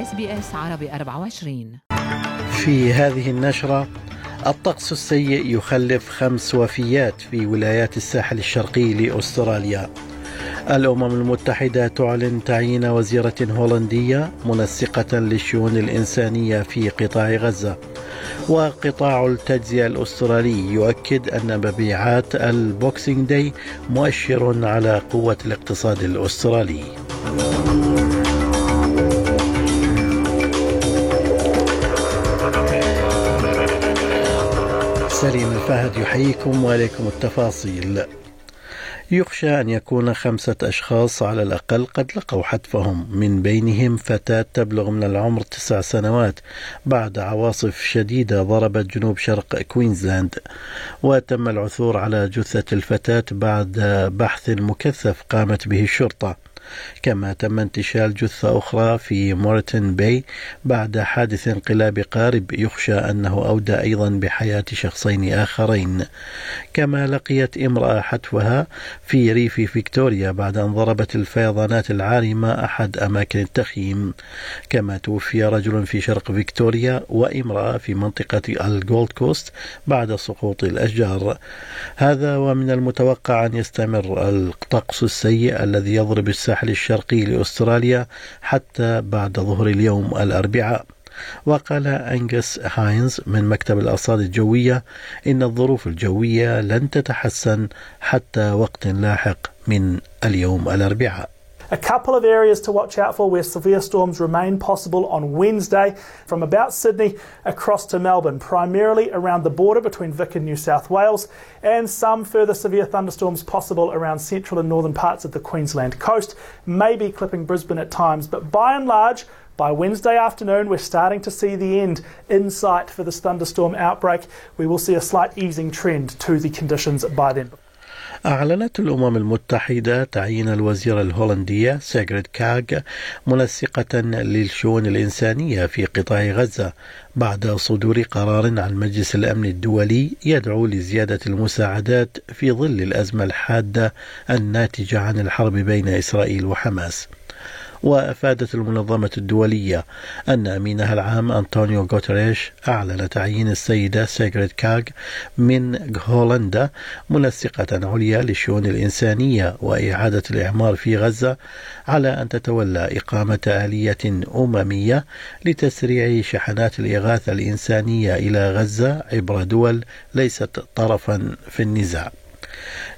SBS عربي 24 في هذه النشرة الطقس السيء يخلف خمس وفيات في ولايات الساحل الشرقي لأستراليا. الأمم المتحدة تعلن تعيين وزيرة هولندية منسقة للشؤون الإنسانية في قطاع غزة. وقطاع التجزئة الأسترالي يؤكد أن مبيعات ال Boxing Day مؤشر على قوة الاقتصاد الأسترالي. سليم الفهد يحييكم وعليكم التفاصيل. يخشى أن يكون خمسة أشخاص على الأقل قد لقوا حتفهم. من بينهم فتاة تبلغ من العمر تسع سنوات. بعد عواصف شديدة ضربت جنوب شرق كوينزلاند. وتم العثور على جثة الفتاة بعد بحث مكثف قامت به الشرطة. كما تم انتشال جثة أخرى في مورتن باي بعد حادث انقلاب قارب يخشى أنه أودى أيضا بحياة شخصين آخرين. كما لقيت امرأة حتفها في ريف فيكتوريا بعد أن ضربت الفيضانات العارمة أحد أماكن التخييم. كما توفي رجل في شرق فيكتوريا وامرأة في منطقة الجولد كوست بعد سقوط الأشجار. هذا ومن المتوقع أن يستمر الطقس السيء الذي يضرب الساحل الساحل الشرقي لأستراليا حتى بعد ظهر اليوم الأربعاء. وقال أنجس هاينز من مكتب الأرصاد الجوية إن الظروف الجوية لن تتحسن حتى وقت لاحق من اليوم الأربعاء. A couple of areas to watch out for where severe storms remain possible on Wednesday from about Sydney across to Melbourne, primarily around the border between Vic and New South Wales, and some further severe thunderstorms possible around central and northern parts of the Queensland coast, maybe clipping Brisbane at times, but by and large, by Wednesday afternoon, we're starting to see the end in sight for this thunderstorm outbreak. We will see a slight easing trend to the conditions by then. أعلنت الأمم المتحدة تعيين الوزيرة الهولندية سيغريد كاغ منسقة للشؤون الإنسانية في قطاع غزة بعد صدور قرار عن مجلس الأمن الدولي يدعو لزيادة المساعدات في ظل الأزمة الحادة الناتجة عن الحرب بين إسرائيل وحماس. وأفادت المنظمة الدولية أن أمينها العام أنطونيو غوتريش أعلن تعيين السيدة سيغريد كاغ من هولندا منسقة عليا للشؤون الإنسانية وإعادة الإعمار في غزة على أن تتولى إقامة آلية أممية لتسريع شحنات الإغاثة الإنسانية إلى غزة عبر دول ليست طرفا في النزاع.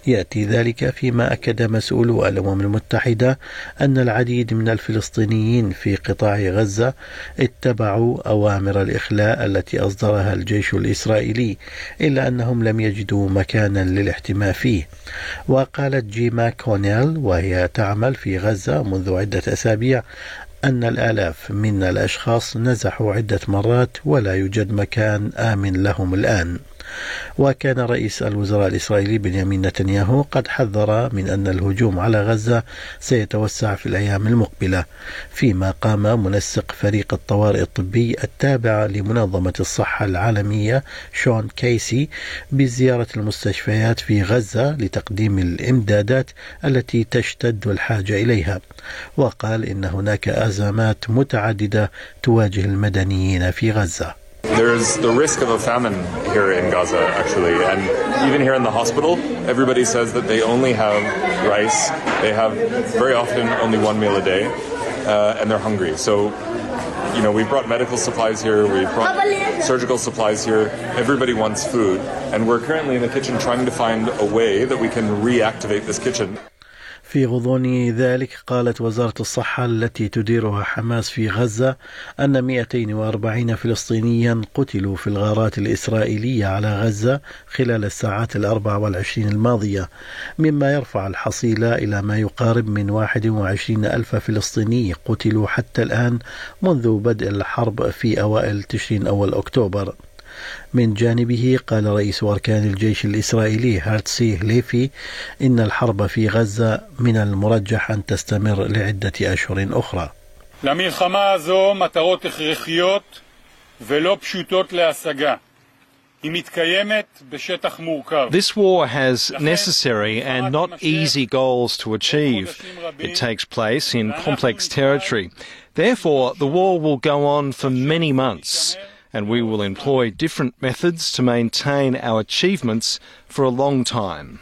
يأتي ذلك فيما أكد مسؤولو الأمم المتحدة أن العديد من الفلسطينيين في قطاع غزة اتبعوا أوامر الإخلاء التي أصدرها الجيش الإسرائيلي إلا أنهم لم يجدوا مكانا للاحتماء فيه. وقالت جيما كونيل وهي تعمل في غزة منذ عدة أسابيع أن الآلاف من الأشخاص نزحوا عدة مرات ولا يوجد مكان آمن لهم الآن. وكان رئيس الوزراء الإسرائيلي بنيامين نتنياهو قد حذر من أن الهجوم على غزة سيتوسع في الأيام المقبلة فيما قام منسق فريق الطوارئ الطبي التابع لمنظمة الصحة العالمية شون كيسي بزيارة المستشفيات في غزة لتقديم الإمدادات التي تشتد الحاجة إليها. وقال إن هناك أزمات متعددة تواجه المدنيين في غزة. There's the risk of a famine here in Gaza, actually. And even here in the hospital, everybody says that they only have rice. They have very often only one meal a day, uh, and they're hungry. So, you know, we've brought medical supplies here, we've brought surgical supplies here. Everybody wants food. And we're currently in the kitchen trying to find a way that we can reactivate this kitchen. في غضون ذلك قالت وزارة الصحة التي تديرها حماس في غزة أن 240 فلسطينيا قتلوا في الغارات الإسرائيلية على غزة خلال الساعات الأربع والعشرين الماضية مما يرفع الحصيلة إلى ما يقارب من 21 ألف فلسطيني قتلوا حتى الآن منذ بدء الحرب في أوائل تشرين أول أكتوبر. من جانبه قال رئيس أركان الجيش الإسرائيلي هارتسي ليفي إن الحرب في غزة من المرجح أن تستمر لعدة أشهر أخرى למלחמה הזו מטרות הכרחיות ולא פשוטות להשגה. This war has necessary and not easy goals to achieve. It takes place in complex territory. Therefore, the war will go on for many months, And we will employ different methods to maintain our achievements for a long time.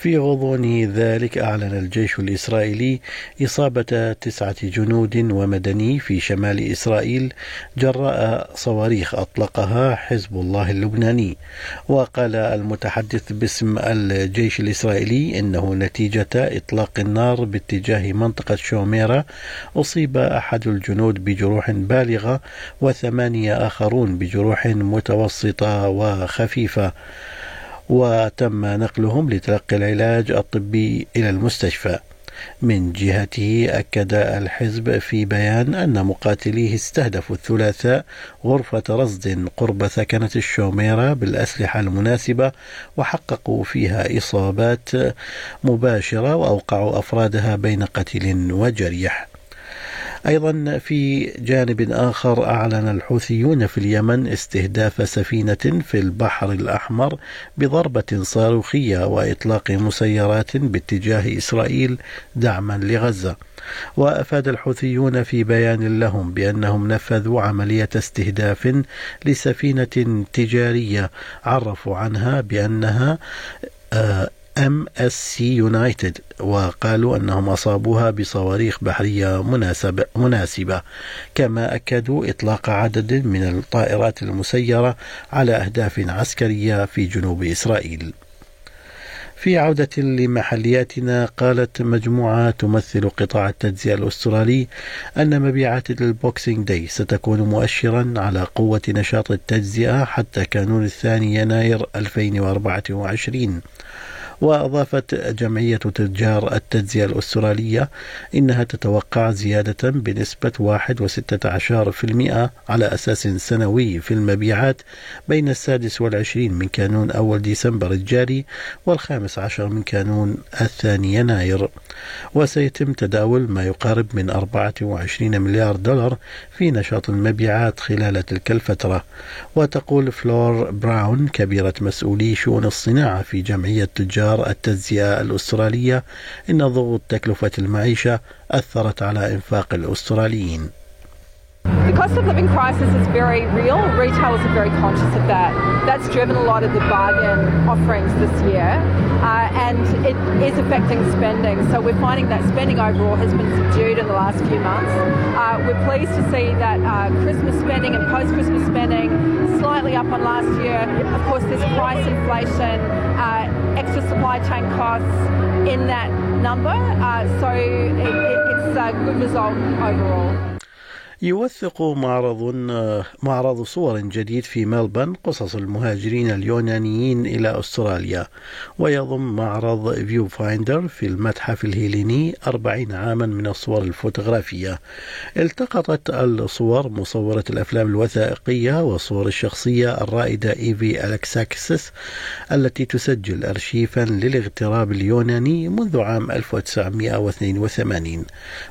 في غضون ذلك أعلن الجيش الإسرائيلي إصابة تسعة جنود ومدني في شمال إسرائيل جراء صواريخ أطلقها حزب الله اللبناني. وقال المتحدث باسم الجيش الإسرائيلي إنه نتيجة إطلاق النار باتجاه منطقة شوميرا أصيب أحد الجنود بجروح بالغة وثمانية آخرون بجروح متوسطة وخفيفة. وتم نقلهم لتلقي العلاج الطبي إلى المستشفى. من جهته أكد الحزب في بيان أن مقاتليه استهدفوا الثلاثاء غرفة رصد قرب ثكنة الشوميرة بالأسلحة المناسبة وحققوا فيها إصابات مباشرة وأوقعوا أفرادها بين قتيل وجريح. أيضا في جانب آخر أعلن الحوثيون في اليمن استهداف سفينة في البحر الأحمر بضربة صاروخية وإطلاق مسيرات باتجاه إسرائيل دعما لغزة. وأفاد الحوثيون في بيان لهم بأنهم نفذوا عملية استهداف لسفينة تجارية عرفوا عنها بأنها آه MSC United وقالوا أنهم أصابوها بصواريخ بحرية مناسبه مناسبة كما أكدوا إطلاق عدد من الطائرات المسيرة على أهداف عسكرية في جنوب إسرائيل. في عودة لمحلياتنا قالت مجموعة تمثل قطاع التجزئة الأسترالي أن مبيعات البوكسينج داي ستكون مؤشرا على قوة نشاط التجزئة حتى كانون الثاني يناير 2024 وأضافت جمعية تجار التجزئة الأسترالية إنها تتوقع زيادة بنسبة 1.16% على أساس سنوي في المبيعات بين السادس والعشرين من كانون أول ديسمبر الجاري والخامس عشر من كانون الثاني يناير. وسيتم تداول ما يقارب من 24 مليار دولار في نشاط المبيعات خلال تلك الفترة. وتقول فلور براون كبيرة مسؤولي شؤون الصناعة في جمعية تجار التجزئة الأسترالية إن ضغوط تكلفة المعيشة أثرت على إنفاق الأستراليين. The cost of living crisis is very real. Retailers are very conscious of that. That's driven a lot of the bargain offerings this year, uh, and it is affecting spending. So we're finding that spending overall has been subdued in the last few months. Uh, we're pleased to see that uh, Christmas spending and post-Christmas spending slightly up on last year. Of course, there's price inflation, uh, extra supply chain costs in that number. Uh, so it, it, it's a good result overall. يوثق معرض معرض صور جديد في ملبورن قصص المهاجرين اليونانيين إلى أستراليا. ويضم معرض Viewfinder في المتحف الهيليني أربعين عاما من الصور الفوتوغرافية. التقطت الصور مصورة الأفلام الوثائقية والصور الشخصية الرائدة إيفي أليكساكيس التي تسجل أرشيفا للاغتراب اليوناني منذ عام 1982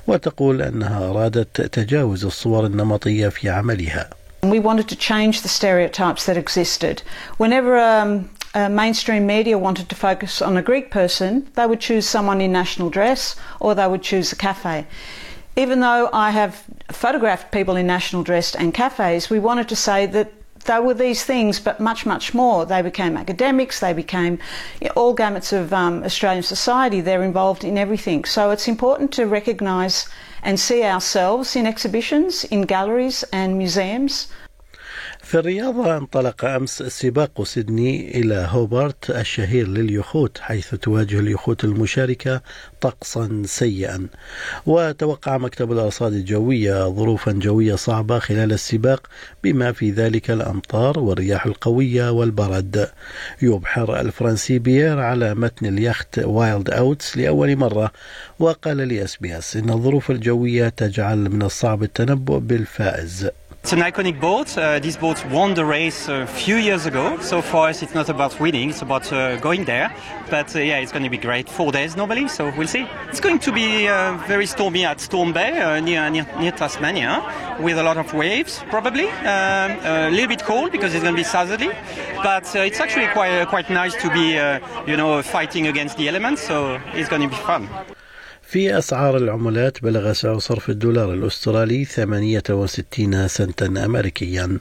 وتقول أنها أرادت تجاوز الصور النمطية في عملها. We wanted to change the stereotypes that existed. Whenever um, uh, mainstream media wanted to focus on a Greek person, they would choose someone in national dress or they would choose a cafe. Even though I have photographed people in national dress and cafes, we wanted to say that they were these things, but much, much more. They became academics, they became you know, all gamuts of um, Australian society. They're involved in everything. So it's important to recognise and see ourselves in exhibitions, in galleries and museums. في الرياضة انطلق أمس سباق سيدني إلى هوبارت الشهير لليخوت حيث تواجه اليخوت المشاركة طقسا سيئا. وتوقع مكتب الأرصاد الجوية ظروفا جوية صعبة خلال السباق بما في ذلك الأمطار والرياح القوية والبرد. يبحر الفرنسي بيير على متن اليخت Wild Oats لأول مرة وقال لأس بي أس إن الظروف الجوية تجعل من الصعب التنبؤ بالفائز. It's an iconic boat. Uh, this boat won the race a few years ago. So for us, it's not about winning; it's about uh, going there. But uh, yeah, it's going to be great. Four days normally, so we'll see. It's going to be uh, very stormy at Storm Bay uh, near, near, near Tasmania, with a lot of waves probably. Um, a little bit cold because it's going to be southerly, but uh, it's actually quite quite nice to be you know fighting against the elements. So it's going to be fun. في أسعار العملات بلغ سعر صرف الدولار الأسترالي 68 سنتا أمريكيا.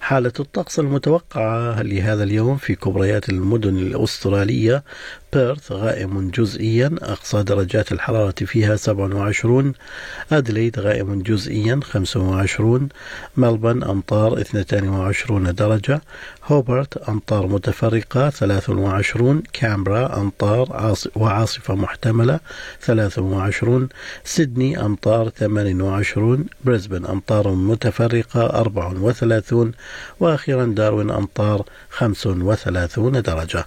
حالة الطقس المتوقعة لهذا اليوم في كبريات المدن الأسترالية بيرث غائم جزئيا أقصى درجات الحرارة فيها 27 أدليد غائم جزئيا 25 ملبن أمطار 22 درجة هوبرت أمطار متفرقة 23 كامبرا أمطار وعاصفة محتملة 23 سيدني أمطار 28 بريسبن أمطار متفرقة 34 وأخيرا داروين أمطار 35 درجة.